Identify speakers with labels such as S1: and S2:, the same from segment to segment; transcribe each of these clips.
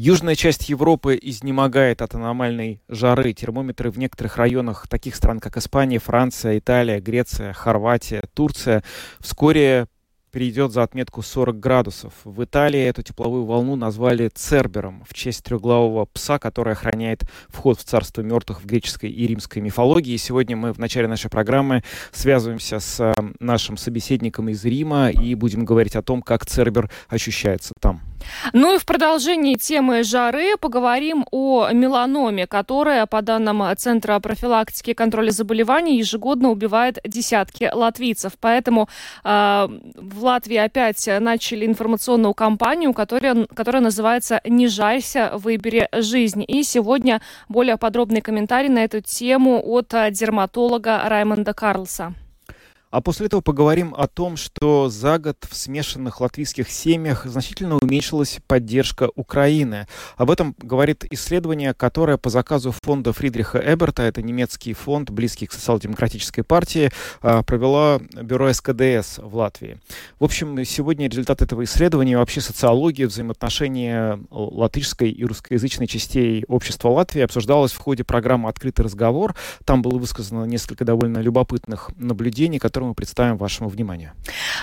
S1: Южная часть Европы изнемогает от аномальной жары. Термометры в некоторых районах таких стран, как Испания, Франция, Италия, Греция, Хорватия, Турция, вскоре перейдет за отметку 40 градусов. В Италии эту тепловую волну назвали Цербером в честь трехглавого пса, который охраняет вход в царство мертвых в греческой и римской мифологии. И сегодня мы в начале нашей программы связываемся с э, нашим собеседником из Рима и будем говорить о том, как Цербер ощущается там.
S2: Ну и в продолжении темы жары поговорим о меланоме, которая, по данным Центра профилактики и контроля заболеваний, ежегодно убивает десятки латвийцев. Поэтому э, в Латвии опять начали информационную кампанию, которая, которая называется «Не жайся, выбери жизнь». И сегодня более подробный комментарий на эту тему от дерматолога Раймонда Карлса.
S1: А после этого поговорим о том, что за год в смешанных латвийских семьях значительно уменьшилась поддержка Украины. Об этом говорит исследование, которое по заказу фонда Фридриха Эберта, это немецкий фонд, близкий к социал-демократической партии, а, провела бюро СКДС в Латвии. В общем, сегодня результат этого исследования вообще социология, взаимоотношения латышской и русскоязычной частей общества Латвии обсуждалось в ходе программы «Открытый разговор». Там было высказано несколько довольно любопытных наблюдений, которые которую мы представим вашему вниманию.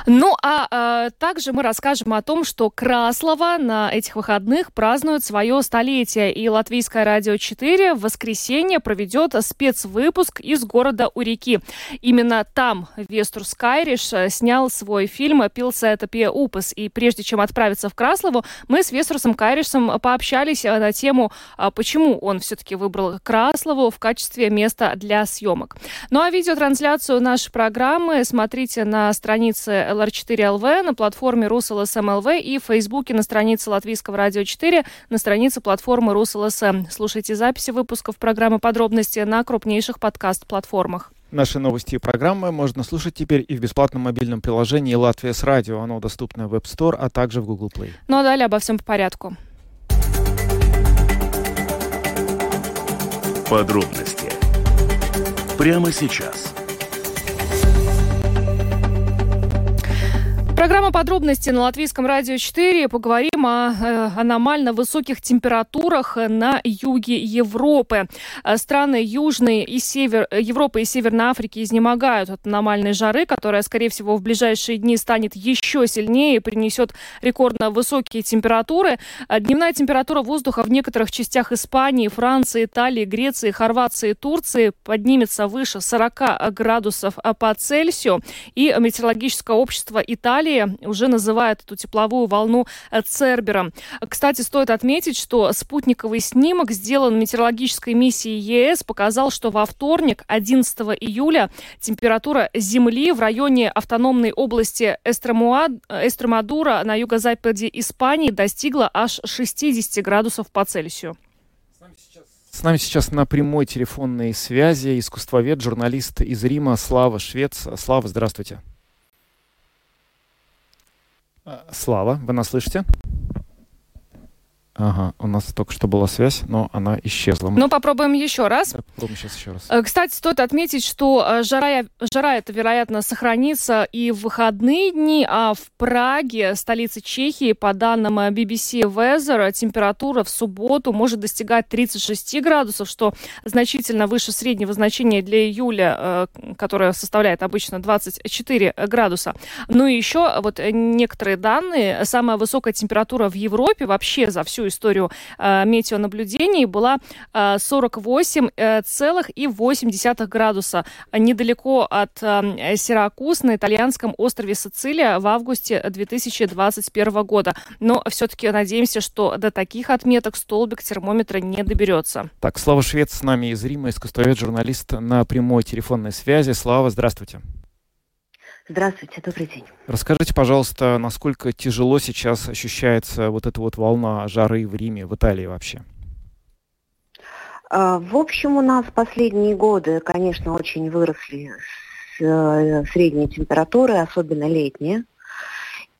S2: Ну, а, а также мы расскажем о том, что Краслова на этих выходных празднует свое столетие, и Латвийское радио 4 в воскресенье проведет спецвыпуск из города у реки. Именно там Вестурс Кайриш э, снял свой фильм «Pilsēta pie upes», и прежде чем отправиться в Краславу, мы с Вестурсом Кайришем пообщались э, на тему, а, почему он все-таки выбрал Краславу в качестве места для съемок. Ну а видеотрансляцию нашей программы программы смотрите на странице LR4LV, на платформе rus.lsm.lv и в Фейсбуке на странице Латвийского радио 4, на странице платформы РусЛСМ. Слушайте записи выпусков программы «Подробности» на крупнейших подкаст-платформах.
S1: Наши новости и программы можно слушать теперь и в бесплатном мобильном приложении «Латвия с радио». Оно доступно в App Store, а также в Google Play.
S2: Ну а далее обо всем по порядку.
S3: Подробности прямо сейчас.
S2: Программа подробности на Латвийском радио 4. Поговорим о э, аномально высоких температурах на юге Европы. Э, страны Южной и Север, Европы и Северной Африки изнемогают от аномальной жары, которая, скорее всего, в ближайшие дни станет еще сильнее и принесет рекордно высокие температуры. Э, дневная температура воздуха в некоторых частях Испании, Франции, Италии, Греции, Хорватии, Турции поднимется выше 40 градусов по Цельсию. И метеорологическое общество Италии Италии уже называют эту тепловую волну Цербером. Кстати, стоит отметить, что спутниковый снимок, сделан метеорологической миссией ЕС, показал, что во вторник, 11 июля, температура Земли в районе автономной области Эстремадура на юго-западе Испании достигла аж 60 градусов по Цельсию.
S1: С нами сейчас на прямой телефонной связи искусствовед, журналист из Рима Слава Швец. Слава, здравствуйте. Слава, вы нас слышите? Ага, у нас только что была связь, но она исчезла.
S2: Ну, попробуем еще раз.
S1: Попробуем сейчас еще раз.
S2: Э, кстати, стоит отметить, что э, жара, жара это, вероятно, сохранится и в выходные дни, а в Праге, столице Чехии, по данным э, BBC Weather, температура в субботу может достигать 36 градусов, что значительно выше среднего значения для июля, которое составляет обычно 24 градуса. Ну и еще вот некоторые данные. Самая высокая температура в Европе вообще за всю историю э, метеонаблюдений была э, 48,8 э, градуса недалеко от э, Сиракуз на итальянском острове Сицилия в августе 2021 года. Но все-таки надеемся, что до таких отметок столбик термометра не доберется.
S1: Так, Слава Швец с нами из Рима, искусствовед, журналист на прямой телефонной связи. Слава, здравствуйте.
S4: Здравствуйте, добрый день.
S1: Расскажите, пожалуйста, насколько тяжело сейчас ощущается вот эта вот волна жары в Риме, в Италии вообще?
S4: А, в общем, у нас последние годы, конечно, очень выросли э, средние температуры, особенно летние.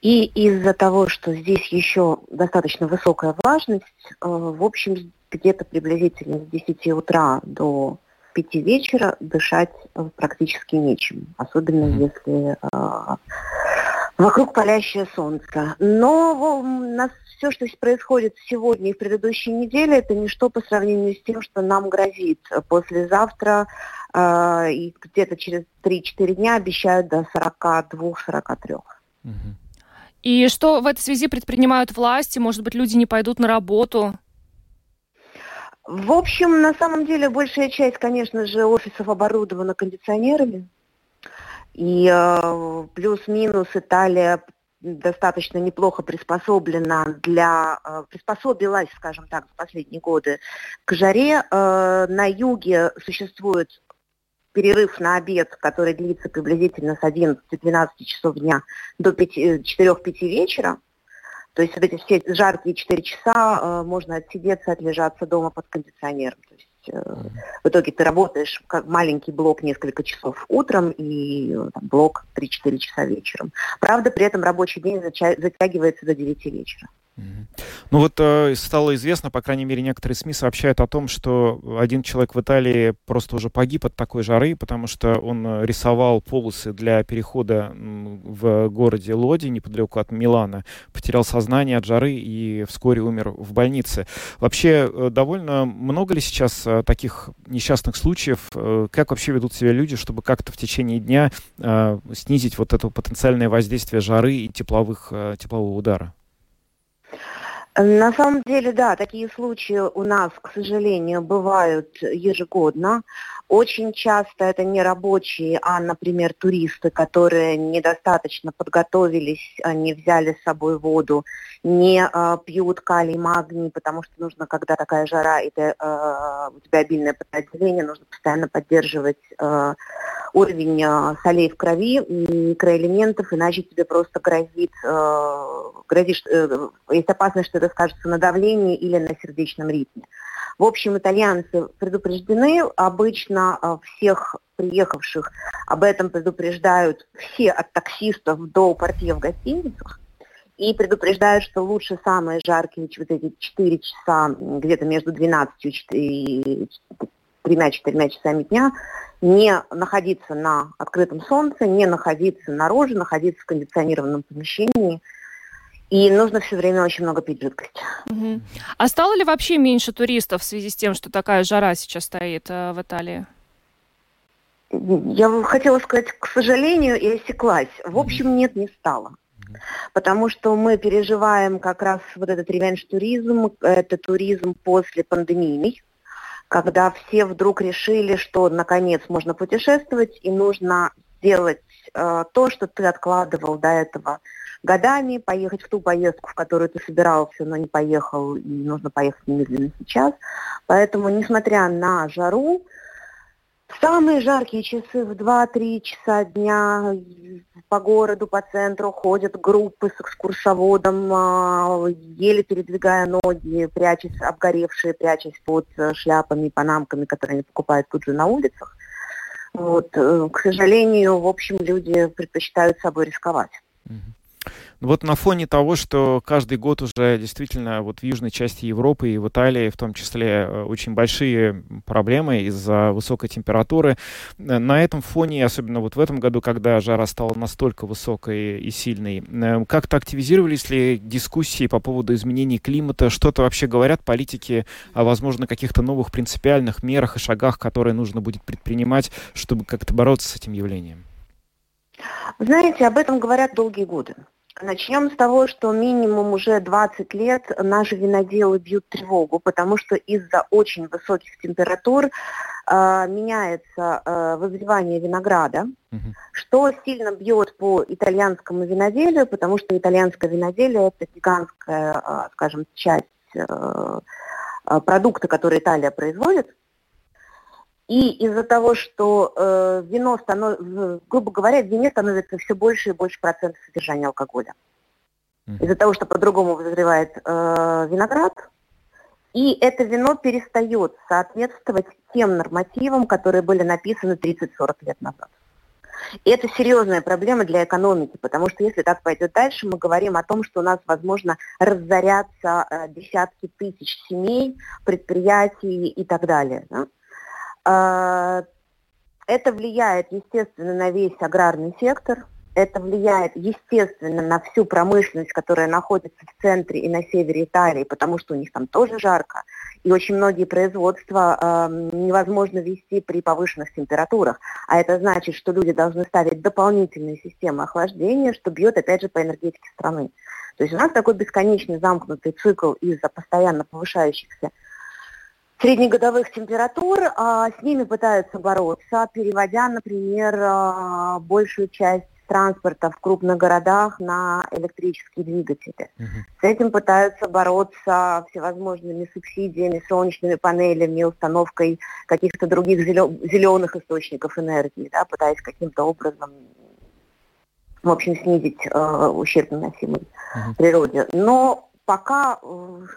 S4: И из-за того, что здесь еще достаточно высокая влажность, э, в общем, где-то приблизительно с 10 утра до 5 вечера дышать э, практически нечем, особенно если вокруг палящее солнце. Но нас все, что происходит сегодня и в предыдущей неделе, это ничто по сравнению с тем, что нам грозит послезавтра э, и где-то через 3-4 дня обещают до 42-43.
S2: И что в этой связи предпринимают власти? Может быть, люди не пойдут на работу?
S4: В общем, на самом деле, большая часть, конечно же, офисов оборудована кондиционерами. И э, плюс-минус Италия достаточно неплохо приспособлена для, э, приспособилась, скажем так, в последние годы к жаре. Э, на юге существует перерыв на обед, который длится приблизительно с 11-12 часов дня до 4-5 э, вечера. То есть вот эти все жаркие 4 часа можно отсидеться, отлежаться дома под кондиционером. То есть в итоге ты работаешь как маленький блок несколько часов утром и там, блок 3-4 часа вечером. Правда, при этом рабочий день затягивается до 9 вечера.
S1: Ну вот э, стало известно, по крайней мере, некоторые СМИ сообщают о том, что один человек в Италии просто уже погиб от такой жары, потому что он э, рисовал полосы для перехода в городе Лоди, неподалеку от Милана, потерял сознание от жары и вскоре умер в больнице. Вообще, э, довольно много ли сейчас таких несчастных случаев? Как вообще ведут себя люди, чтобы как-то в течение дня снизить вот это потенциальное воздействие жары и тепловых, теплового удара?
S4: На самом деле, да, такие случаи у нас, к сожалению, бывают ежегодно. Очень часто это не рабочие, а, например, туристы, которые недостаточно подготовились, не взяли с собой воду, не э, пьют калий, магний, потому что нужно, когда такая жара и ты, э, у тебя обильное потоотделение, нужно постоянно поддерживать э, уровень э, солей в крови, микроэлементов, иначе тебе просто грозит, э, грозит э, есть опасность, что это скажется на давлении или на сердечном ритме. В общем, итальянцы предупреждены, обычно э, всех приехавших об этом предупреждают все от таксистов до портье в гостиницах и предупреждают, что лучше самые жаркие вот эти 4 часа, где-то между 12 и 3-4 часами дня, не находиться на открытом солнце, не находиться наружу, находиться в кондиционированном помещении – и нужно все время очень много пить жидкость.
S2: Угу. А стало ли вообще меньше туристов в связи с тем, что такая жара сейчас стоит э, в Италии?
S4: Я хотела сказать, к сожалению, и осеклась. В общем, нет, не стало. Потому что мы переживаем как раз вот этот ревенж-туризм, это туризм после пандемийный, когда все вдруг решили, что наконец можно путешествовать и нужно сделать то, что ты откладывал до этого годами, поехать в ту поездку, в которую ты собирался, но не поехал, и нужно поехать немедленно сейчас. Поэтому, несмотря на жару, самые жаркие часы в 2-3 часа дня по городу, по центру ходят группы с экскурсоводом, а, еле передвигая ноги, прячась, обгоревшие, прячась под шляпами, панамками, которые они покупают тут же на улицах. Вот, э, к сожалению, в общем, люди предпочитают собой рисковать.
S1: Вот на фоне того, что каждый год уже действительно вот в южной части Европы и в Италии в том числе э, очень большие проблемы из-за высокой температуры, э, на этом фоне, особенно вот в этом году, когда жара стала настолько высокой и сильной, э, как-то активизировались ли дискуссии по поводу изменений климата? Что-то вообще говорят политики о, возможно, каких-то новых принципиальных мерах и шагах, которые нужно будет предпринимать, чтобы как-то бороться с этим явлением?
S4: знаете, об этом говорят долгие годы. Начнем с того, что минимум уже 20 лет наши виноделы бьют тревогу, потому что из-за очень высоких температур э, меняется э, вызревание винограда, угу. что сильно бьет по итальянскому виноделию, потому что итальянское виноделие это гигантская, э, скажем, часть э, э продукта, который Италия производит. И из-за того, что э, вино становится, грубо говоря, в вине становится все больше и больше процентов содержания алкоголя. Из-за того, что по-другому вызревает э, виноград, И это вино перестает соответствовать тем нормативам, которые были написаны 30-40 лет назад. И это серьезная проблема для экономики, потому что если так пойдет дальше, мы говорим о том, что у нас, возможно, разорятся э, десятки тысяч семей, предприятий и так далее. Да? Э, это влияет, естественно, на весь аграрный сектор, это влияет, естественно, на всю промышленность, которая находится в центре и на севере Италии, потому что у них там тоже жарко. И очень многие производства э, невозможно вести при повышенных температурах. А это значит, что люди должны ставить дополнительные системы охлаждения, что бьет, опять же, по энергетике страны. То есть у нас такой бесконечный замкнутый цикл из-за постоянно повышающихся среднегодовых температур, а с ними пытаются бороться, переводя, например, а, большую часть транспорта в крупных городах на электрические двигатели. Угу. С этим пытаются бороться всевозможными субсидиями, солнечными панелями, установкой каких-то других зеленых источников энергии, да, пытаясь каким-то образом в общем, снизить э, ущерб, наносимый угу. природе. Но пока э,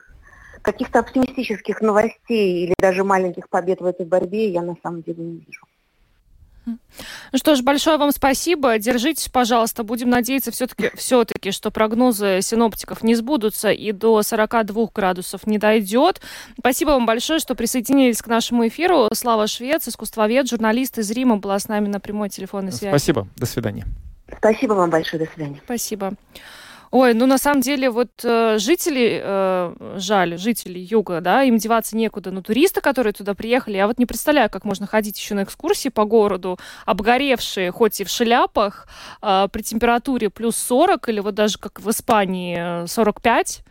S4: каких-то оптимистических новостей или даже маленьких побед в этой борьбе я на самом деле не вижу.
S2: Ну что ж, большое вам спасибо. Держитесь, пожалуйста. Будем надеяться все-таки, все-таки, что прогнозы синоптиков не сбудутся и до 42 градусов не дойдет. Спасибо вам большое, что присоединились к нашему эфиру. Слава Швец, искусствовед, журналист из Рима была с нами на прямой телефонной связи.
S1: Спасибо. До свидания.
S4: Спасибо вам большое. До свидания.
S2: Спасибо. Ой, ну на самом деле вот э, жители, э, жаль, жители юга, да, им деваться некуда. Но туристы, которые туда приехали, я вот не представляю, как можно ходить еще на экскурсии по городу, обгоревшие, хоть и в шляпах, э, при температуре плюс 40 или вот даже как в Испании 45. Э,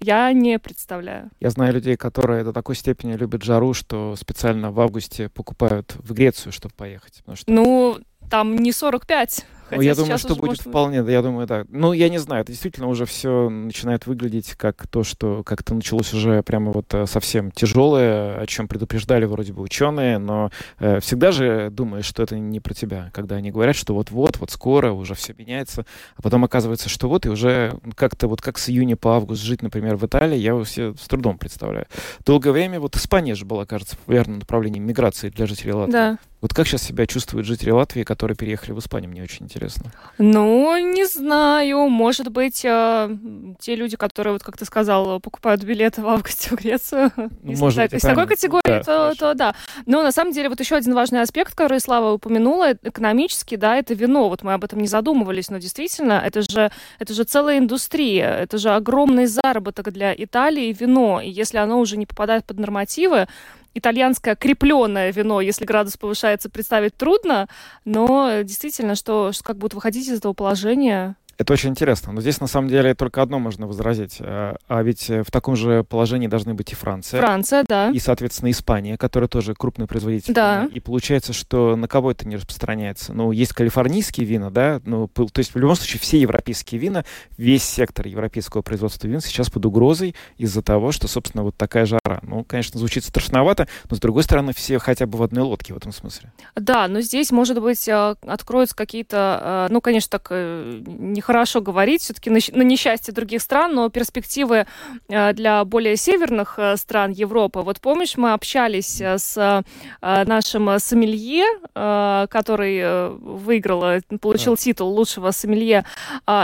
S2: я не представляю.
S1: Я знаю людей, которые до такой степени любят жару, что специально в августе покупают в Грецию, чтобы поехать.
S2: Что... Ну, там не 45.
S1: Хотя я думаю, что будет можно... вполне, я думаю, да. Ну, я не знаю, это действительно уже все начинает выглядеть как то, что как-то началось уже прямо вот э, совсем тяжелое, о чем предупреждали вроде бы ученые, но э, всегда же думаешь, что это не про тебя, когда они говорят, что вот-вот, вот скоро уже все меняется, а потом оказывается, что вот и уже как-то вот как с июня по август жить, например, в Италии, я себе с трудом представляю. Долгое время вот Испания же была, кажется, популярным направлением миграции для жителей Латвии.
S2: Да.
S1: Вот как сейчас себя чувствуют жители Латвии, которые переехали в Испанию, мне очень интересно.
S2: Ну, не знаю. Может быть, э, те люди, которые, вот как ты сказал, покупают билеты в августе в Грецию. Ну, может быть, из такой категории, да, то, то да. Но на самом деле вот еще один важный аспект, который Слава упомянула, экономический, да, это вино. Вот мы об этом не задумывались, но действительно, это же, это же целая индустрия, это же огромный заработок для Италии вино. И если оно уже не попадает под нормативы, итальянское крепленное вино, если градус повышается, представить трудно, но действительно, что, как будут выходить из этого положения,
S1: это очень интересно. Но здесь, на самом деле, только одно можно возразить. Э, а ведь э, в таком же положении должны быть и Франция.
S2: Франция, да.
S1: И, соответственно, Испания, которая тоже крупный производитель.
S2: Да.
S1: И получается, что на кого это не распространяется? Ну, есть калифорнийские вина, да, ну, то есть в любом случае все европейские вина, весь сектор европейского производства вин сейчас под угрозой из-за того, что, собственно, вот такая жара. Ну, конечно, звучит страшновато, но, с другой стороны, все хотя бы в одной лодке в этом смысле.
S2: Да, но здесь, может быть, э, откроются какие-то, ну, конечно, так не нехорошо говорить все-таки на, на несчастье других стран, но перспективы э, для более северных э, стран Европы. Вот помнишь, мы общались э, с нашим сомелье, который выиграл, получил да. титул лучшего сомелье,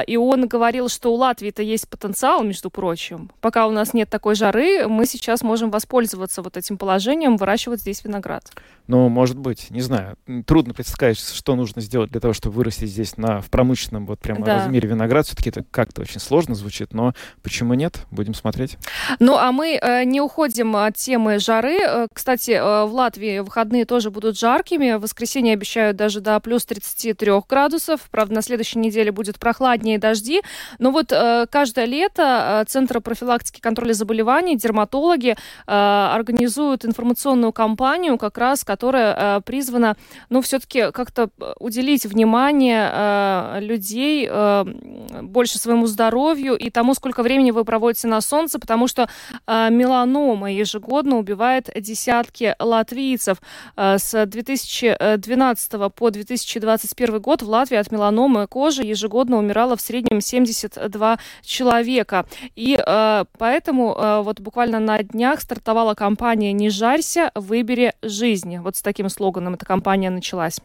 S2: и он говорил, что у Латвии-то есть потенциал, между прочим. Пока у нас нет такой жары, мы сейчас можем воспользоваться вот этим положением, выращивать здесь виноград.
S1: Ну, может быть, не знаю. Трудно представить, что нужно сделать для того, чтобы вырастить здесь на, в промышленном вот прямо да. Размере виноград. Все-таки это как-то очень сложно звучит, но почему нет? Будем смотреть.
S2: Ну, а мы э, не уходим от темы жары. Э, кстати, э, в Латвии выходные тоже будут жаркими. В воскресенье обещают даже до плюс 33 градусов. Правда, на следующей неделе будет прохладнее дожди. Но вот э, каждое лето э, Центр профилактики и контроля заболеваний, дерматологи э, организуют информационную кампанию, как раз, которая э, призвана, ну, все-таки как-то уделить внимание э, людей, э, больше своему здоровью и тому, сколько времени вы проводите на солнце, потому что э, меланома ежегодно убивает десятки латвийцев. Э, с 2012 по 2021 год в Латвии от меланомы кожи ежегодно умирало в среднем 72 человека. И э, поэтому э, вот буквально на днях стартовала кампания «Не жарься, выбери жизни». Вот с таким слоганом эта кампания началась.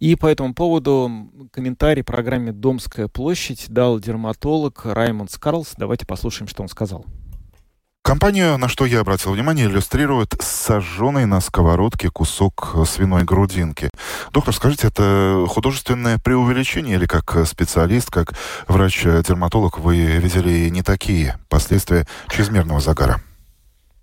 S1: И по этому поводу комментарий программе «Домская площадь» дал дерматолог Раймонд Скарлс. Давайте послушаем, что он сказал.
S5: Компанию, на что я обратил внимание, иллюстрирует сожженный на сковородке кусок свиной грудинки. Доктор, скажите, это художественное преувеличение или как специалист, как врач-дерматолог вы видели не такие последствия чрезмерного загара?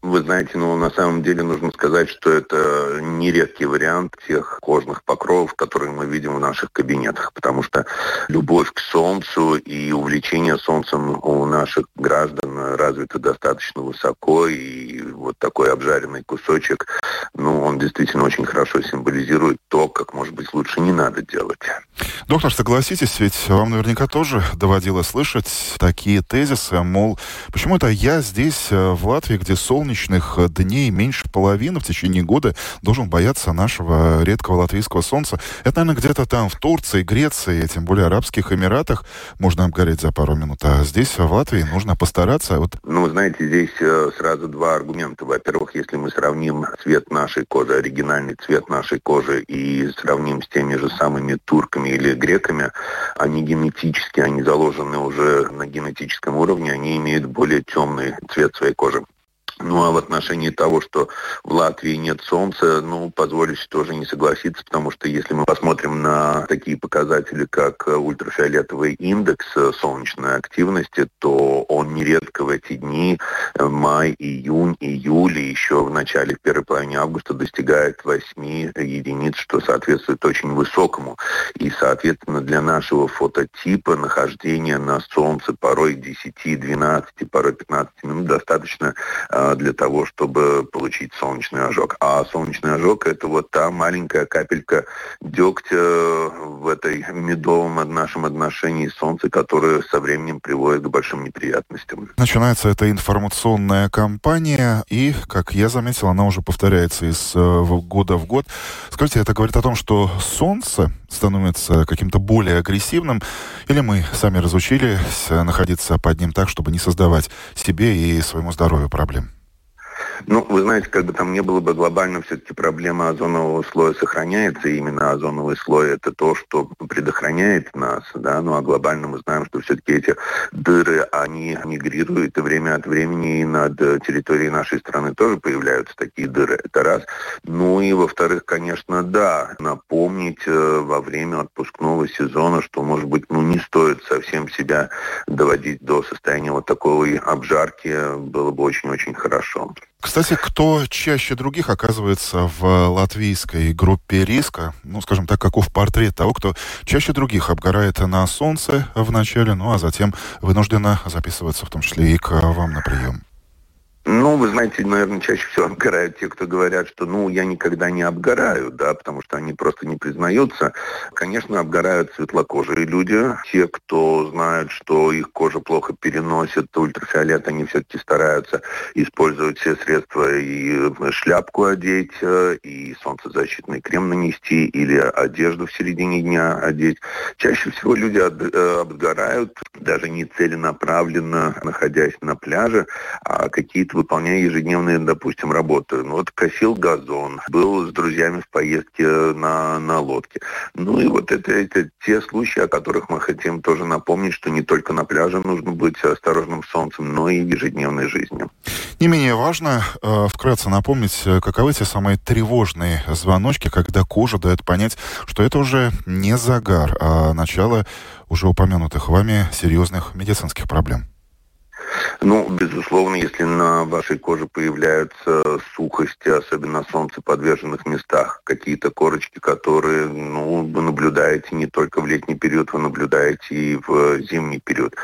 S6: Вы знаете, ну, на самом деле нужно сказать, что это нередкий вариант тех кожных покровов, которые мы видим в наших кабинетах, потому что любовь к солнцу и увлечение солнцем у наших граждан развито достаточно высоко, и вот такой обжаренный кусочек, ну, он действительно очень хорошо символизирует то, как, может быть, лучше не надо делать.
S5: Доктор, согласитесь, ведь вам наверняка тоже доводилось слышать такие тезисы, мол, почему это я здесь, э, в Латвии, где солнце солнечных э, дней меньше половины в течение года должен бояться нашего редкого латвийского солнца. Это, наверное, где-то там в Турции, Греции, тем более Арабских Эмиратах можно обгореть за пару минут. А здесь, в Латвии, нужно постараться. Вот...
S6: Ну, знаете, здесь э, сразу два аргумента. Во-первых, если мы сравним цвет нашей кожи, оригинальный цвет нашей кожи и сравним с теми же самыми турками или греками, они генетически, они заложены уже на генетическом уровне, они имеют более темный цвет своей кожи. Ну а в отношении того, что в Латвии нет солнца, ну, позволю себе тоже не согласиться, потому что если мы посмотрим на такие показатели, как ультрафиолетовый индекс солнечной активности, то он нередко в эти дни, май, июнь, июль, еще в начале, первой половине августа достигает 8 единиц, что соответствует очень высокому. И, соответственно, для нашего фототипа нахождение на солнце порой 10, 12, порой 15 минут достаточно для того, чтобы получить солнечный ожог. А солнечный ожог – это вот та маленькая капелька дегтя в этой медовом нашем отношении солнца, которая со временем приводит к большим неприятностям.
S5: Начинается эта информационная кампания, и, как я заметил, она уже повторяется из э, года в год. Скажите, это говорит о том, что солнце становится каким-то более агрессивным, или мы сами разучились находиться под ним так, чтобы не создавать себе и своему здоровью проблем?
S6: Ну, вы знаете, как бы там не было бы глобально, все-таки проблема озонового слоя сохраняется, и именно озоновый слой это то, что предохраняет нас, да, ну а глобально мы знаем, что все-таки эти дыры, они мигрируют, и время от времени и над территорией нашей страны тоже появляются такие дыры, это раз. Ну и во-вторых, конечно, да, напомнить э, во время отпускного сезона, что, может быть, ну не стоит совсем себя доводить до состояния вот такой обжарки, было бы очень-очень хорошо.
S5: Кстати, кто чаще других оказывается в латвийской группе риска? Ну, скажем так, каков портрет того, кто чаще других обгорает на солнце в начале, ну а затем вынужденно записываться в том числе и к вам на прием?
S6: Ну, вы знаете, наверное, чаще всего обгорают те, кто говорят, что, ну, я никогда не обгораю, да, потому что они просто не признаются. Конечно, обгорают светлокожие люди. Те, кто знают, что их кожа плохо переносит ультрафиолет, они все-таки стараются использовать все средства и шляпку одеть, э, и солнцезащитный крем нанести, или одежду в середине дня одеть. Чаще всего люди э, обгорают даже не целенаправленно, находясь на пляже, а какие-то выполняя ежедневные, допустим, работы. Ну, вот косил газон, был с друзьями в поездке на, на лодке. Ну и вот это, это те случаи, о которых мы хотим тоже напомнить, что не только на пляже нужно быть осторожным солнцем, но и в ежедневной жизни.
S5: Не менее важно э, вкратце напомнить, э, каковы те самые тревожные звоночки, когда кожа дает понять, что это уже не загар, а начало уже упомянутых вами серьезных медицинских проблем.
S6: Ну, безусловно, если на вашей коже появляются сухости, особенно на солнцеподверженных местах, какие-то корочки, которые ну, вы наблюдаете не только в летний период, вы наблюдаете и в зимний период.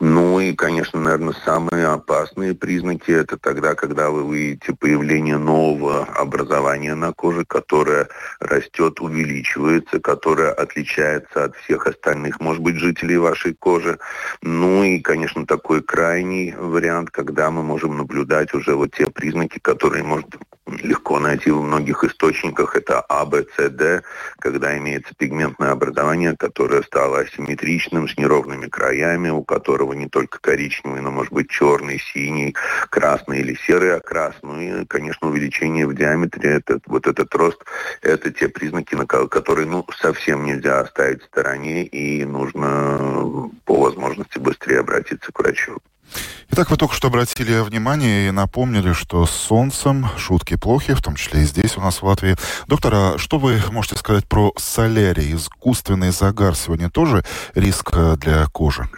S6: Ну и, конечно, наверное, самые опасные признаки это тогда, когда вы увидите появление нового образования на коже, которое растет, увеличивается, которое отличается от всех остальных, может быть, жителей вашей кожи. Ну и, конечно, такой крайний вариант, когда мы можем наблюдать уже вот те признаки, которые может легко найти в многих источниках. Это А, Б, С, Д, когда имеется пигментное образование, которое стало асимметричным, с неровными краями, у которого не только коричневый, но может быть черный, синий, красный или серый окрас. Ну и, конечно, увеличение в диаметре, этот, вот этот рост, это те признаки, на которые ну, совсем нельзя оставить в стороне, и нужно по возможности быстрее обратиться к врачу.
S5: Итак, вы только что обратили внимание и напомнили, что с солнцем шутки плохи, в том числе и здесь у нас в Латвии. Доктор, а что вы можете сказать про солярий? Искусственный загар сегодня тоже риск э, для кожи?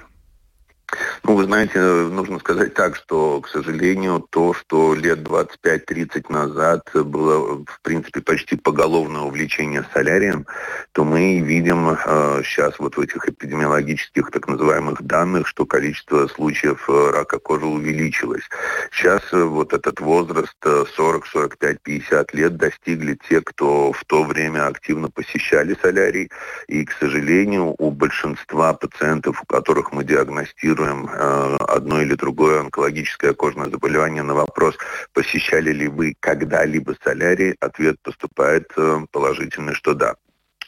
S6: Ну, вы знаете, нужно сказать так, что, к сожалению, то, что лет 25-30 назад было, в принципе, почти поголовное увлечение солярием, то мы видим э, сейчас вот в этих эпидемиологических так называемых данных, что количество случаев э, рака кожи увеличилось. Сейчас э, вот этот возраст 40, 45, 50 лет достигли те, кто в то время активно посещали солярий. И, к сожалению, у большинства пациентов, у которых мы диагностируем диагностируем э, одно или другое онкологическое кожное заболевание на вопрос, посещали ли вы когда-либо солярий, ответ поступает э, положительный, что да.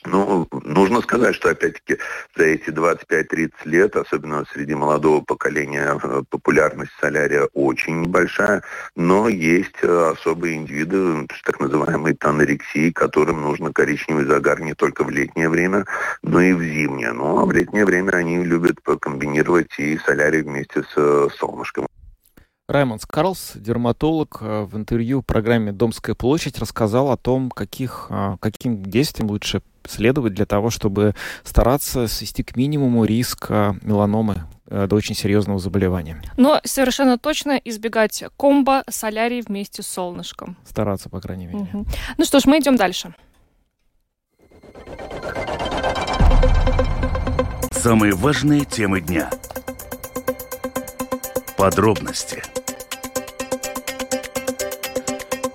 S6: Ну, нужно сказать, что опять-таки за эти 25-30 лет, особенно среди молодого поколения, э, популярность солярия очень небольшая, но есть э, особые индивиды, так называемые тонорексии, которым нужно коричневый загар не только в летнее время, но и в зимнее. Ну, а в летнее время они любят комбинировать и солярий вместе с э, солнышком.
S1: Раймонд Карлс, дерматолог, в интервью в программе «Домская площадь» рассказал о том, каких, каким действиям лучше следовать для того, чтобы стараться свести к минимуму риск а, меланомы э, до очень серьезного заболевания.
S2: Но совершенно точно избегать комбо солярий вместе с солнышком.
S1: Стараться, по крайней мере.
S2: Угу. Ну что ж, мы идем дальше.
S3: Самые важные темы дня. Подробности –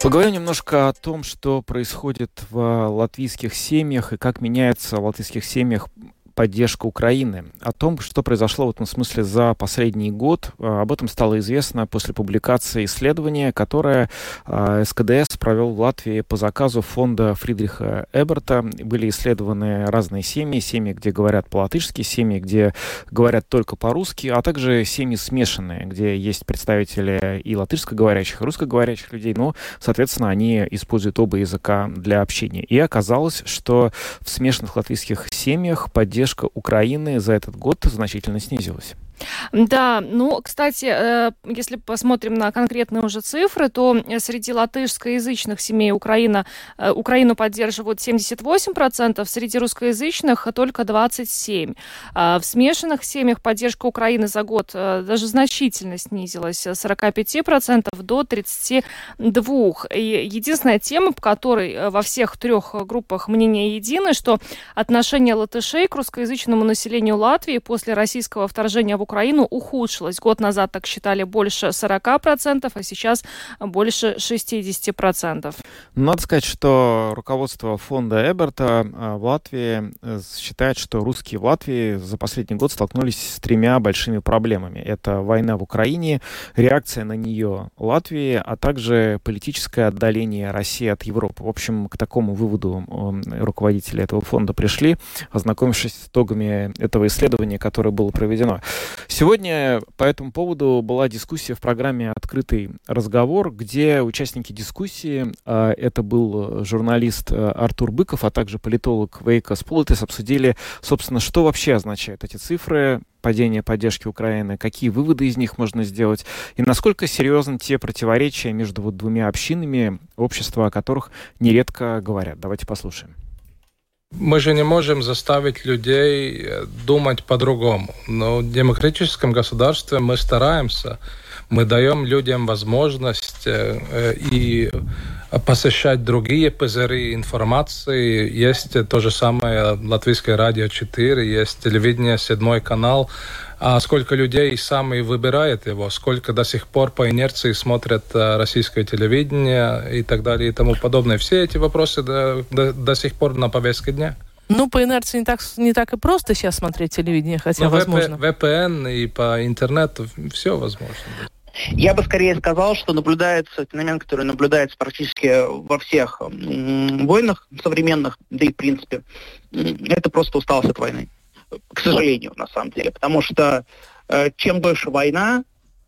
S1: Поговорим немножко о том, что происходит в латвийских семьях и как меняется в латвийских семьях поддержка Украины. О том, что произошло в этом смысле за последний год, а, об этом стало известно после публикации исследования, которое а, СКДС провел в Латвии по заказу фонда Фридриха Эберта. Были исследованы разные семьи, семьи, где говорят по-латышски, семьи, где говорят только по-русски, а также семьи смешанные, где есть представители и латышскоговорящих, и русскоговорящих людей, но, соответственно, они используют оба языка для общения. И оказалось, что в смешанных латвийских семьях поддержка поддержка Украины за этот год значительно снизилась.
S2: Да, ну, кстати, э, если посмотрим на конкретные уже цифры, то среди латышскоязычных семей Украина, э, Украину поддерживают 78%, среди русскоязычных только 27%. А в смешанных семьях поддержка Украины за год э, даже значительно снизилась с 45% до 32%. И единственная тема, по которой во всех трех группах мнения едины, что отношение латышей к русскоязычному населению Латвии после российского вторжения в Украину ухудшилась. Год назад так считали больше 40%, а сейчас больше 60%.
S1: Надо сказать, что руководство фонда Эберта а, в Латвии э, считает, что русские в Латвии за последний год столкнулись с тремя большими проблемами. Это война в Украине, реакция на нее Латвии, а также политическое отдаление России от Европы. В общем, к такому выводу руководители этого фонда пришли, ознакомившись с итогами этого исследования, которое было проведено. Сегодня по этому поводу была дискуссия в программе «Открытый разговор», где участники дискуссии, а, это был журналист а, Артур Быков, а также политолог Вейка Сполитес, обсудили, собственно, что вообще означают эти цифры, падения поддержки Украины, какие выводы из них можно сделать, и насколько серьезны те противоречия между вот двумя общинами общества, о которых нередко говорят. Давайте послушаем.
S7: Мы же не можем заставить людей э, думать по-другому. Но в демократическом государстве мы стараемся Мы даем людям возможность и посещать другие пузыри информации. Есть то же самое Латвийское радио 4, есть телевидение, седьмой канал. А сколько людей сами выбирает его, сколько до сих пор по инерции смотрят российское телевидение и так далее и тому подобное. Все эти вопросы до, до, до сих пор на повестке дня.
S8: Ну, по инерции не так, не так и просто сейчас смотреть телевидение, хотя Но возможно.
S7: VPN и по интернету все возможно.
S9: Я бы скорее сказал, что наблюдается феномен, который наблюдается практически во всех войнах современных, да и в принципе, это просто усталость от войны. К сожалению, на самом деле. Потому что э, чем дольше война,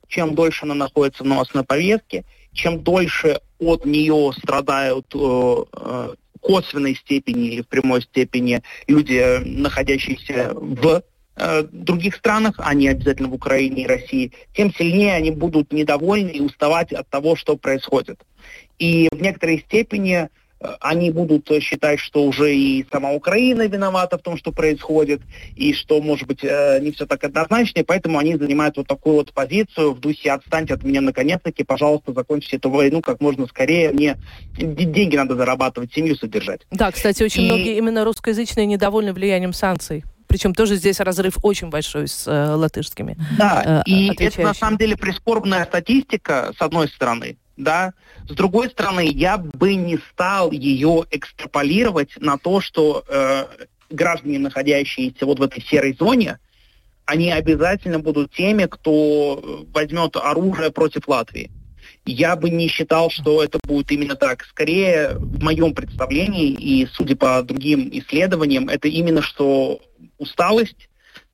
S9: чем дольше она находится в новостной повестке, чем дольше от нее страдают э, э, косвенной степени или в прямой степени люди, находящиеся в э, других странах, а не обязательно в Украине и России, тем сильнее они будут недовольны и уставать от того, что происходит. И в некоторой степени они будут считать, что уже и сама Украина виновата в том, что происходит, и что, может быть, э, не все так однозначно, и поэтому они занимают вот такую вот позицию в духе «отстаньте от меня наконец-таки, пожалуйста, закончите эту войну как можно скорее, мне деньги надо зарабатывать, семью содержать».
S8: Да, кстати, очень и... многие именно русскоязычные недовольны влиянием санкций. Причем тоже здесь разрыв очень большой с э, латышскими.
S9: Да, э, и это на самом деле прискорбная статистика, с одной стороны, да. С другой стороны, я бы не стал ее экстраполировать на то, что э, граждане, находящиеся вот в этой серой зоне, они обязательно будут теми, кто возьмет оружие против Латвии. Я бы не считал, что это будет именно так. Скорее, в моем представлении, и судя по другим исследованиям, это именно что усталость,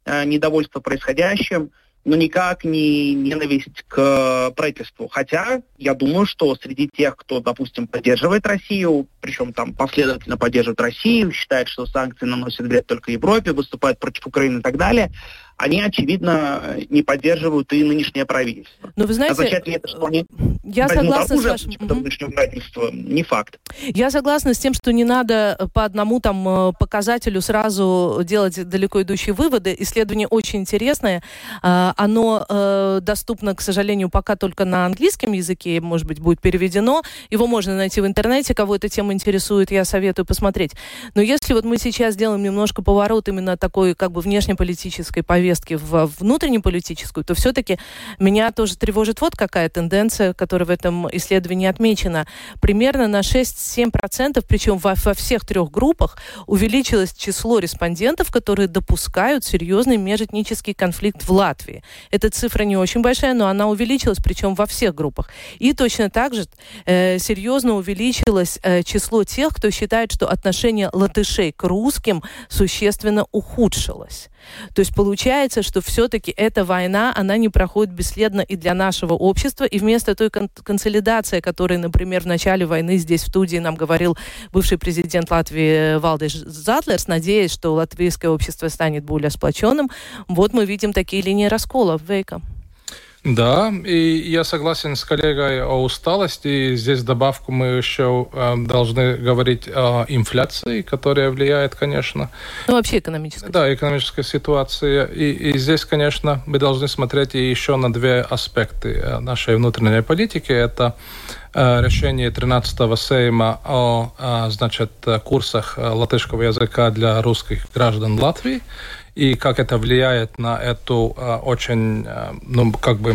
S9: э, недовольство происходящим – но никак не ненависть к правительству. Хотя я думаю, что среди тех, кто, допустим, поддерживает Россию, причем там последовательно поддерживает Россию, считает, что санкции наносят вред только Европе, выступает против Украины и так далее, они, очевидно, не поддерживают и нынешнее правительство.
S8: Но вы знаете, Означает ли это, что они я согласна оружие, с вашим... нынешнего
S9: правительства? Не факт.
S8: Я согласна с тем, что не надо по одному там э, показателю сразу делать далеко идущие выводы. Исследование очень интересное. А, оно э, доступно, к сожалению, пока только на английском языке, может быть, будет переведено. Его можно найти в интернете. Кого эта тема интересует, я советую посмотреть. Но если вот мы сейчас делаем немножко поворот именно такой как бы внешнеполитической повестки, повестки в внутреннеполитическую, то все-таки меня тоже тревожит вот какая тенденция, которая в этом исследовании отмечена. Примерно на 6-7%, причем во, во всех трех группах, увеличилось число респондентов, которые допускают серьезный межэтнический конфликт в Латвии. Эта цифра не очень большая, но она увеличилась, причем во всех группах. И точно так же э, серьезно увеличилось э, число тех, кто считает, что отношение латышей к русским существенно ухудшилось. То есть получается, что все-таки эта война, она не проходит бесследно и для нашего общества, и вместо той кон- консолидации, которой, например, в начале войны здесь в студии нам говорил бывший президент Латвии Валдеш Затлерс, надеясь, что латвийское общество станет более сплоченным, вот мы видим такие линии раскола. Вейка.
S7: Да, и я согласен с коллегой о усталости. Здесь добавку мы еще э, должны говорить о инфляции, которая влияет, конечно.
S8: Ну, вообще экономическая.
S7: Да, экономическая ситуация. И, и здесь, конечно, мы должны смотреть еще на две аспекты нашей внутренней политики. Это э, решение 13-го Сейма о, э, значит, курсах латышского языка для русских граждан Латвии и как это влияет на эту э, очень, э, ну, как бы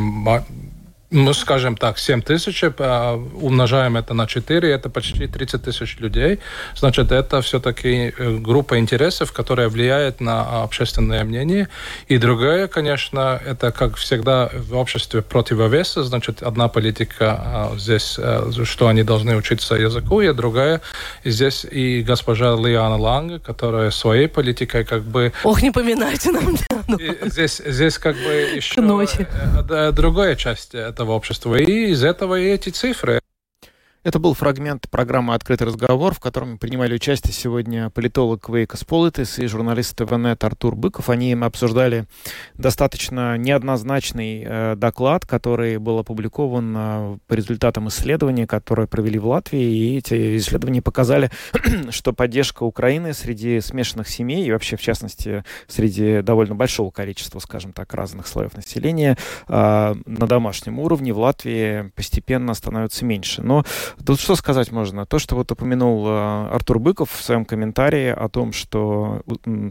S7: ну, скажем так, 7 тысяч, э, умножаем это на 4, это почти 30 тысяч людей. Значит, это все-таки э, группа интересов, которая влияет на общественное мнение. И другая, конечно, это, как всегда, в обществе противовеса. Значит, одна политика здесь, э, что они должны учиться языку, и другая здесь и госпожа Лиана Ланга, которая своей политикой как бы...
S8: Ох, не поминайте нам.
S7: Здесь, здесь как бы еще другая часть этого общества. И из этого и эти цифры.
S1: Это был фрагмент программы «Открытый разговор», в котором принимали участие сегодня политолог Вейкос Политис и журналист ТВНет Артур Быков. Они обсуждали достаточно неоднозначный э, доклад, который был опубликован э, по результатам исследования, которые провели в Латвии. И эти исследования показали, что поддержка Украины среди смешанных семей и вообще, в частности, среди довольно большого количества, скажем так, разных слоев населения э, на домашнем уровне в Латвии постепенно становится меньше. Но Тут что сказать можно? То, что вот упомянул э, Артур Быков в своем комментарии о том, что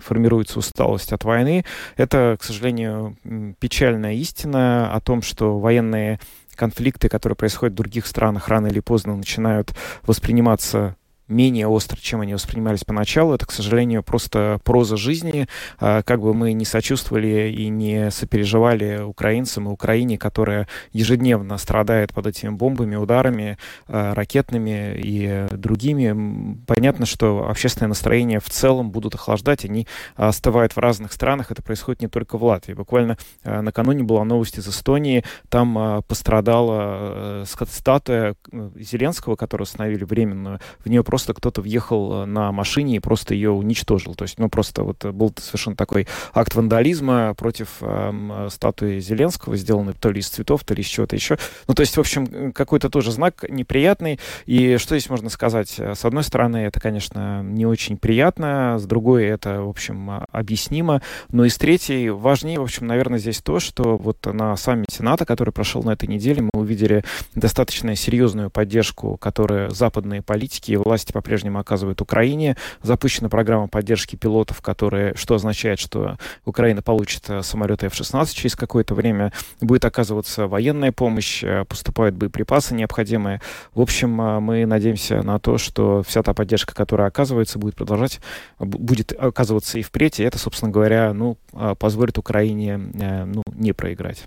S1: формируется усталость от войны, это, к сожалению, печальная истина о том, что военные конфликты, которые происходят в других странах, рано или поздно начинают восприниматься менее остро, чем они воспринимались поначалу. Это, к сожалению, просто проза жизни. А, как бы мы не сочувствовали и не сопереживали украинцам и Украине, которая ежедневно страдает под этими бомбами, ударами, а, ракетными и другими, понятно, что общественное настроение в целом будут охлаждать. Они остывают в разных странах. Это происходит не только в Латвии. Буквально а, накануне была новость из Эстонии. Там пострадала э, статуя э, Зеленского, которую установили временную. В нее просто просто кто-то въехал э, на машине и просто ее уничтожил. То есть, ну, просто вот был совершенно такой акт вандализма против э, статуи Зеленского, сделанный то ли из цветов, то ли из чего-то еще. Ну, то есть, в общем, какой-то тоже знак неприятный. И что здесь можно сказать? С одной стороны, это, конечно, не очень приятно, с другой, это, в общем, объяснимо. Но и с третьей, важнее, в общем, наверное, здесь то, что вот на саммите НАТО, который прошел на этой неделе, мы увидели достаточно серьезную поддержку, которую западные политики и власти власти по-прежнему оказывают Украине. Запущена программа поддержки пилотов, которая, что означает, что Украина получит э, самолеты F-16 через какое-то время, будет оказываться военная помощь, э, поступают боеприпасы необходимые. В общем, э, мы надеемся на то, что вся та поддержка, которая оказывается, будет продолжать, будет оказываться и впредь, и это, собственно говоря, ну, позволит Украине ну, не проиграть.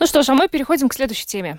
S2: Ну что ж, а мы переходим к следующей теме.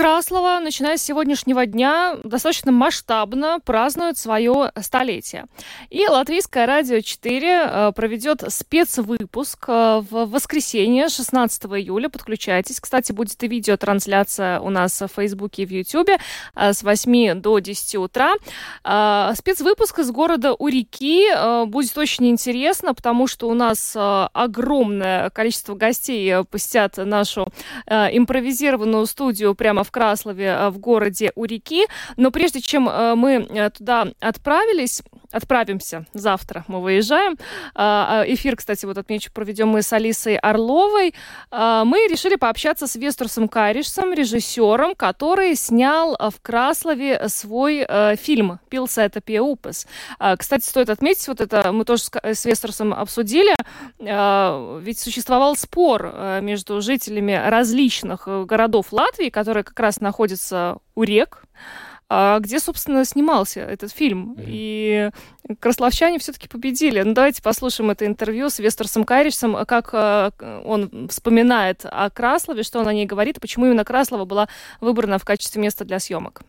S2: Краслова, начиная с сегодняшнего дня, достаточно масштабно празднует свое столетие. И Латвийское радио 4 э, проведет спецвыпуск э, в воскресенье, 16 июля. Подключайтесь. Кстати, будет и видеотрансляция у нас в Фейсбуке и в Ютьюбе э, с 8 до 10 утра. Спецвыпуск из города у реки будет очень интересно, потому что у нас огромное количество гостей посетят нашу импровизированную студию прямо в Краслове, э, в городе у реки. Но прежде чем э, мы э, туда отправились, отправимся завтра, мы выезжаем. Эфир, кстати, вот отмечу, проведем мы с Алисой Орловой. Мы решили пообщаться с Вестерсом Каришсом, режиссером, который снял в Краслове свой фильм «Пилса это Пиупес». Кстати, стоит отметить, вот это мы тоже с Вестерсом обсудили, ведь существовал спор между жителями различных городов Латвии, которые как раз находится у рек, а, где, собственно, снимался этот фильм. Mm-hmm. И красловчане все-таки победили. Ну, давайте послушаем это интервью с Вестерсом Кайрисом, как а, он вспоминает о Краслове, что он о ней говорит, и почему именно Краслова была выбрана в качестве места для съемок.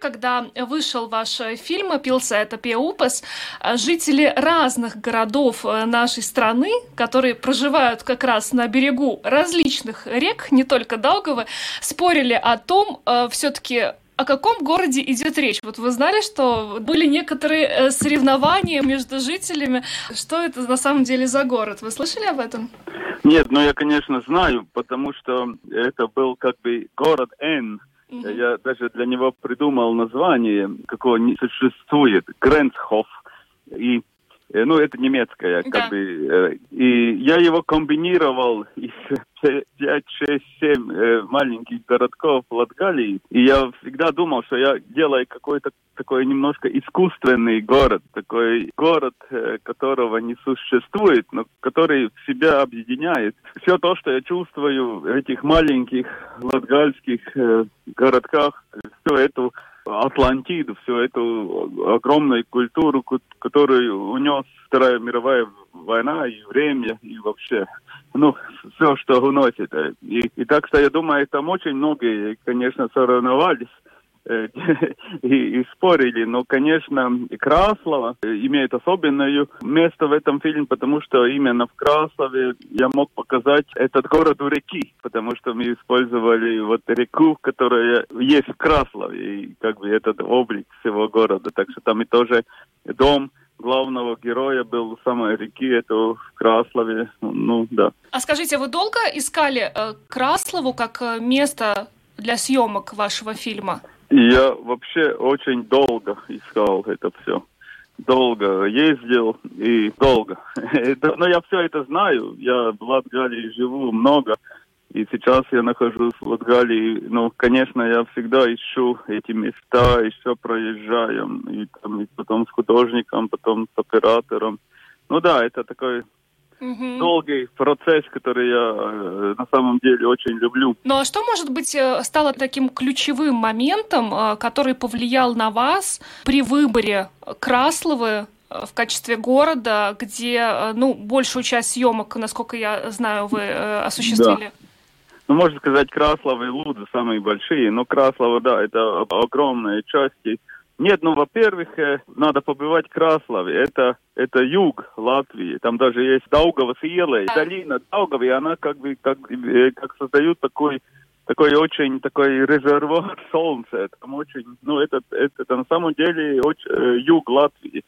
S2: Когда вышел ваш э, фильм «Пился это Пеупас», э, жители разных городов э, нашей страны, которые проживают как раз на берегу различных рек, не только Даугавы, спорили о том, все-таки о каком городе идет речь? Вот вы знали, что были некоторые соревнования между жителями. Что это на самом деле за город? Вы слышали об этом?
S10: Нет, ну я, конечно, знаю, потому что это был как бы город Н, Mm-hmm. Я даже для него придумал название, какого не существует, Гренцхоф. И Э, ну, это немецкая, как да. бы, э, и я его комбинировал из 5, 6, 7 маленьких городков Латгалии, и я всегда думал, что я делаю какой-то такой немножко искусственный город, такой город, э, которого не существует, но который в себя объединяет. Все то, что я чувствую в этих маленьких латгальских городках, все это Атлантиду, всю эту огромную культуру, которую унес Вторая мировая война и время, и вообще, ну, все, что уносит. И, и так что я думаю, там очень многие, конечно, соревновались и, и спорили. Но, конечно, Краслова имеет особенное место в этом фильме, потому что именно в Краслове я мог показать этот город у реки, потому что мы использовали вот реку, которая есть в Краслове, и как бы этот облик всего города. Так что там и тоже дом главного героя был самой реки, это в Краслове, ну да.
S2: А скажите, вы долго искали э, Краслову как э, место для съемок вашего фильма?
S10: Я вообще очень долго искал это все. Долго ездил и долго. но я все это знаю. Я в Латгалии живу много. И сейчас я нахожусь в Латгалии. Ну, конечно, я всегда ищу эти места, еще проезжаем. И, там, и потом с художником, потом с оператором. Ну да, это такой угу. долгий процесс, который я э, на самом деле очень люблю.
S2: Ну а что, может быть, э, стало таким ключевым моментом, э, который повлиял на вас при выборе Красловы в качестве города, где, ну, большую часть съемок, насколько я знаю, вы осуществили?
S10: Да. Ну, можно сказать, Краслова и Лудза самые большие, но Краслова, да, это огромные части нет, ну, во-первых, э, надо побывать в Краслове. Это, это юг Латвии. Там даже есть Даугавас Иела. Долина Даугавы, она как бы как, э, как создают такой такой очень такой резервуар солнца. Там очень, ну, это, это, на самом деле очень, э, юг Латвии.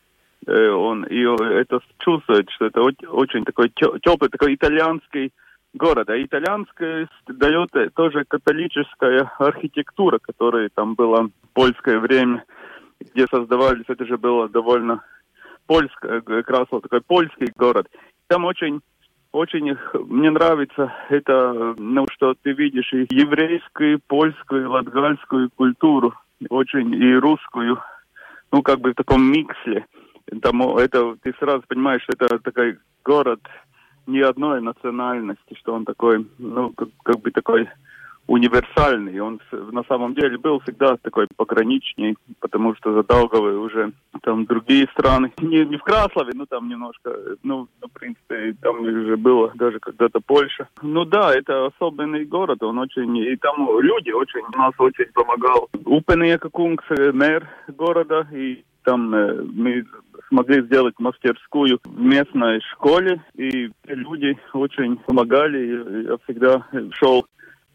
S10: Он, и это чувствует, что это очень такой теплый, такой итальянский город. А итальянская дает тоже католическая архитектура, которая там была в польское время где создавались, это же было довольно польское, раз вот такой польский город. Там очень очень мне нравится это, ну, что ты видишь и еврейскую, польскую, латгальскую культуру, очень и русскую, ну, как бы в таком миксе. Там, это, ты сразу понимаешь, что это такой город ни одной национальности, что он такой, ну, как, как бы такой универсальный. Он на самом деле был всегда такой пограничный, потому что за Даугавой уже там другие страны. Не, не в Краслове, но там немножко, ну, в принципе, там уже было даже когда-то Польша. Ну да, это особенный город, он очень, и там люди очень, нас очень помогал. Упенея Кунгс, мэр города, и там э, мы смогли сделать мастерскую в местной школе, и люди очень помогали. Я всегда шел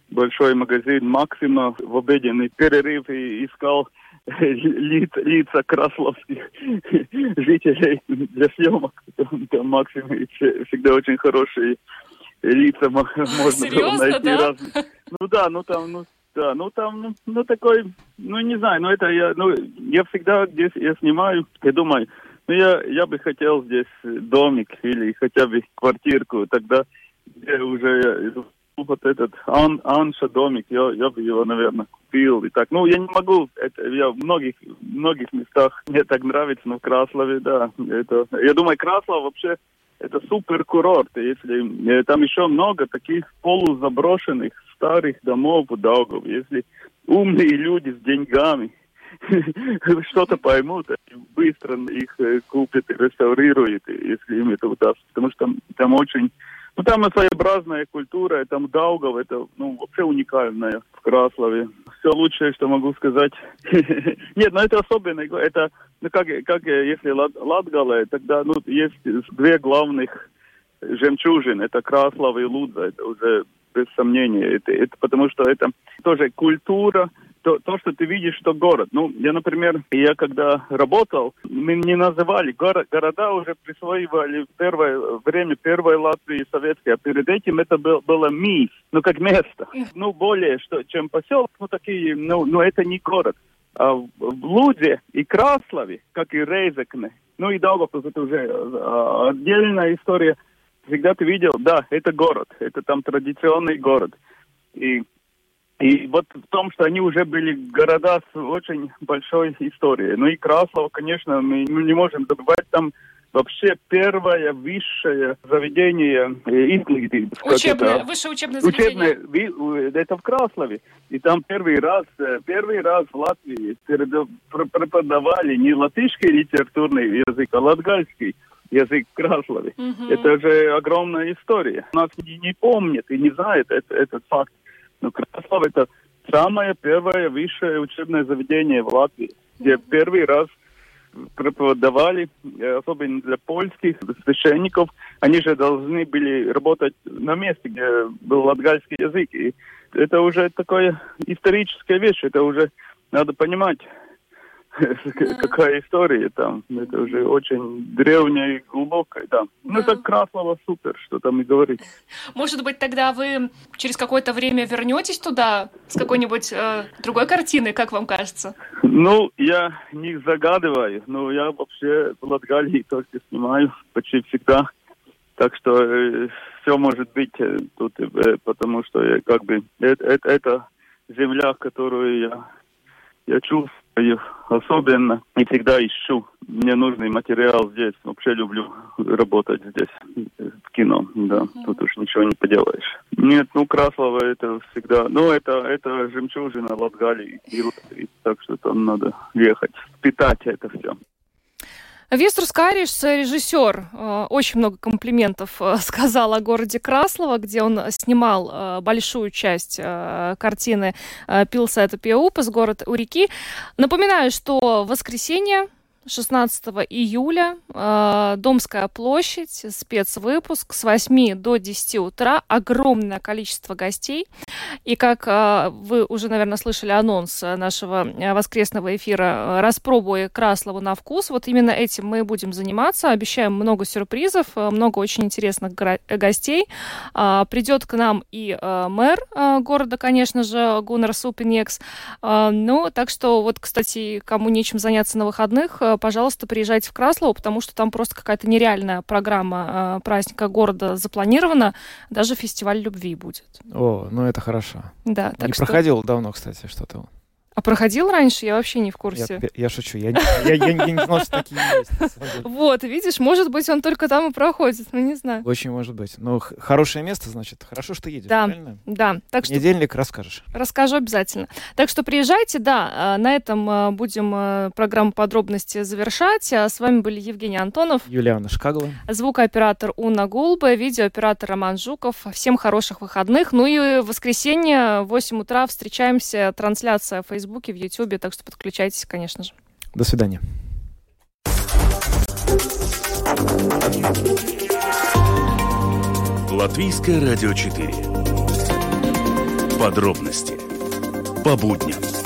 S10: большой магазин «Максима» в обеденный перерыв и искал лиц, лица красловских жителей для съемок. Там, там «Максим» всегда очень хорошие лица можно
S2: Серьезно, было найти да?
S10: Ну да, ну там, ну да, ну там, ну, ну такой, ну не знаю, ну это я, ну я всегда здесь я снимаю, я думаю, ну я, я бы хотел здесь домик или хотя бы квартирку, тогда уже вот этот Ан, Анша домик, я, я бы его, наверное, купил и так. Ну, я не могу, это, я в многих, многих местах мне так нравится, но в Краслове, да, это, я думаю, Краслов вообще это супер курорт, если э, там еще много таких полузаброшенных старых домов в Даугав, если умные люди с деньгами что-то поймут, быстро их э, купят и реставрируют, если им это удастся, потому что там, там очень ну, там своеобразная культура, там Даугав, это, ну, вообще уникальная в Краслове. Все лучшее, что могу сказать. Нет, ну это особенно, это, ну, как, как если Латгала, тогда, ну, есть две главных жемчужин, это Краслова и Лудза, это уже без сомнения, это, это потому что это тоже культура, то, то, что ты видишь, что город. Ну, я, например, я когда работал, мы не называли горо, города, уже присвоивали в первое время первой Латвии советской, а перед этим это был, было МИС, ну, как место. Ну, более, что, чем поселок, ну, такие, ну, ну, это не город. А в, в Луде и Краслове, как и Рейзекне, ну, и Долгопилс, это уже а, отдельная история. Всегда ты видел, да, это город, это там традиционный город. И и вот в том, что они уже были города с очень большой историей. Ну и Краслов, конечно, мы не можем забывать там вообще первое высшее заведение
S2: э, Учебное, это, высшее учебное заведение.
S10: Учебное, это в Краслове. И там первый раз, э, первый раз в Латвии преподавали не латышский литературный язык, а латгальский язык Краслове. Угу. Это же огромная история. Нас не, не помнит и не знает это, этот факт. Ну, Краслов это самое первое высшее учебное заведение в Латвии, где первый раз преподавали, э, особенно для польских священников, они же должны были работать на месте, где был латгальский язык. И это уже такая историческая вещь, это уже надо понимать, какая история там. Это уже очень древняя и глубокая, да. Ну, так Краслова супер, что там и говорить.
S2: Может быть, тогда вы через какое-то время вернетесь туда с какой-нибудь э, другой картиной, как вам кажется?
S10: Ну, я не загадываю, но я вообще в Латгалии только снимаю почти всегда. Так что э, все может быть э, тут, э, потому что я, как бы это, это, это земля, которую я, я чувствую особенно и всегда ищу. Мне нужный материал здесь. Вообще люблю работать здесь, в кино, да. Тут уж ничего не поделаешь. Нет, ну Краслова это всегда... Ну, это, это жемчужина Латгалии. Так что там надо ехать, питать это все.
S2: Вестер Скариш, режиссер, э, очень много комплиментов э, сказал о городе Краслова, где он снимал э, большую часть картины «Пился это Пиаупас», город у реки. Напоминаю, что воскресенье 16 июля, э, Домская площадь, спецвыпуск с 8 до 10 утра, огромное количество гостей. И как э, вы уже, наверное, слышали анонс нашего э, воскресного эфира «Распробуй Краслову на вкус», вот именно этим мы будем заниматься. Обещаем много сюрпризов, много очень интересных гостей. Э, придет к нам и э, мэр э, города, конечно же, Гуннар Супинекс. Э, ну, так что вот, кстати, кому нечем заняться на выходных, пожалуйста, приезжайте в Краслово, потому что там просто какая-то нереальная программа э, праздника города запланирована. Даже фестиваль любви будет.
S1: О, ну это хорошо.
S2: Да,
S1: так Не что... проходил давно, кстати, что-то.
S2: А проходил раньше? Я вообще не в курсе.
S1: Я, я шучу, я, я, я, я не знал, что такие есть.
S2: Вот, видишь, может быть, он только там и проходит, ну не знаю.
S1: Очень может быть. Но хорошее место, значит, хорошо, что едешь,
S2: да,
S1: правильно?
S2: Да,
S1: так что... Недельник расскажешь.
S2: Расскажу обязательно. Так что приезжайте, да, а, на этом а, будем а, программу подробности завершать. С вами были Евгений Антонов.
S1: Юлиана Шкагова.
S2: Звукооператор Уна Гулба, видеооператор Роман Жуков. Всем хороших выходных. Ну и в воскресенье в 8 утра встречаемся. Трансляция в Фейсбуке, в Ютьюбе, так что подключайтесь, конечно же.
S1: До свидания.
S3: Латвийское радио 4. Подробности по будням.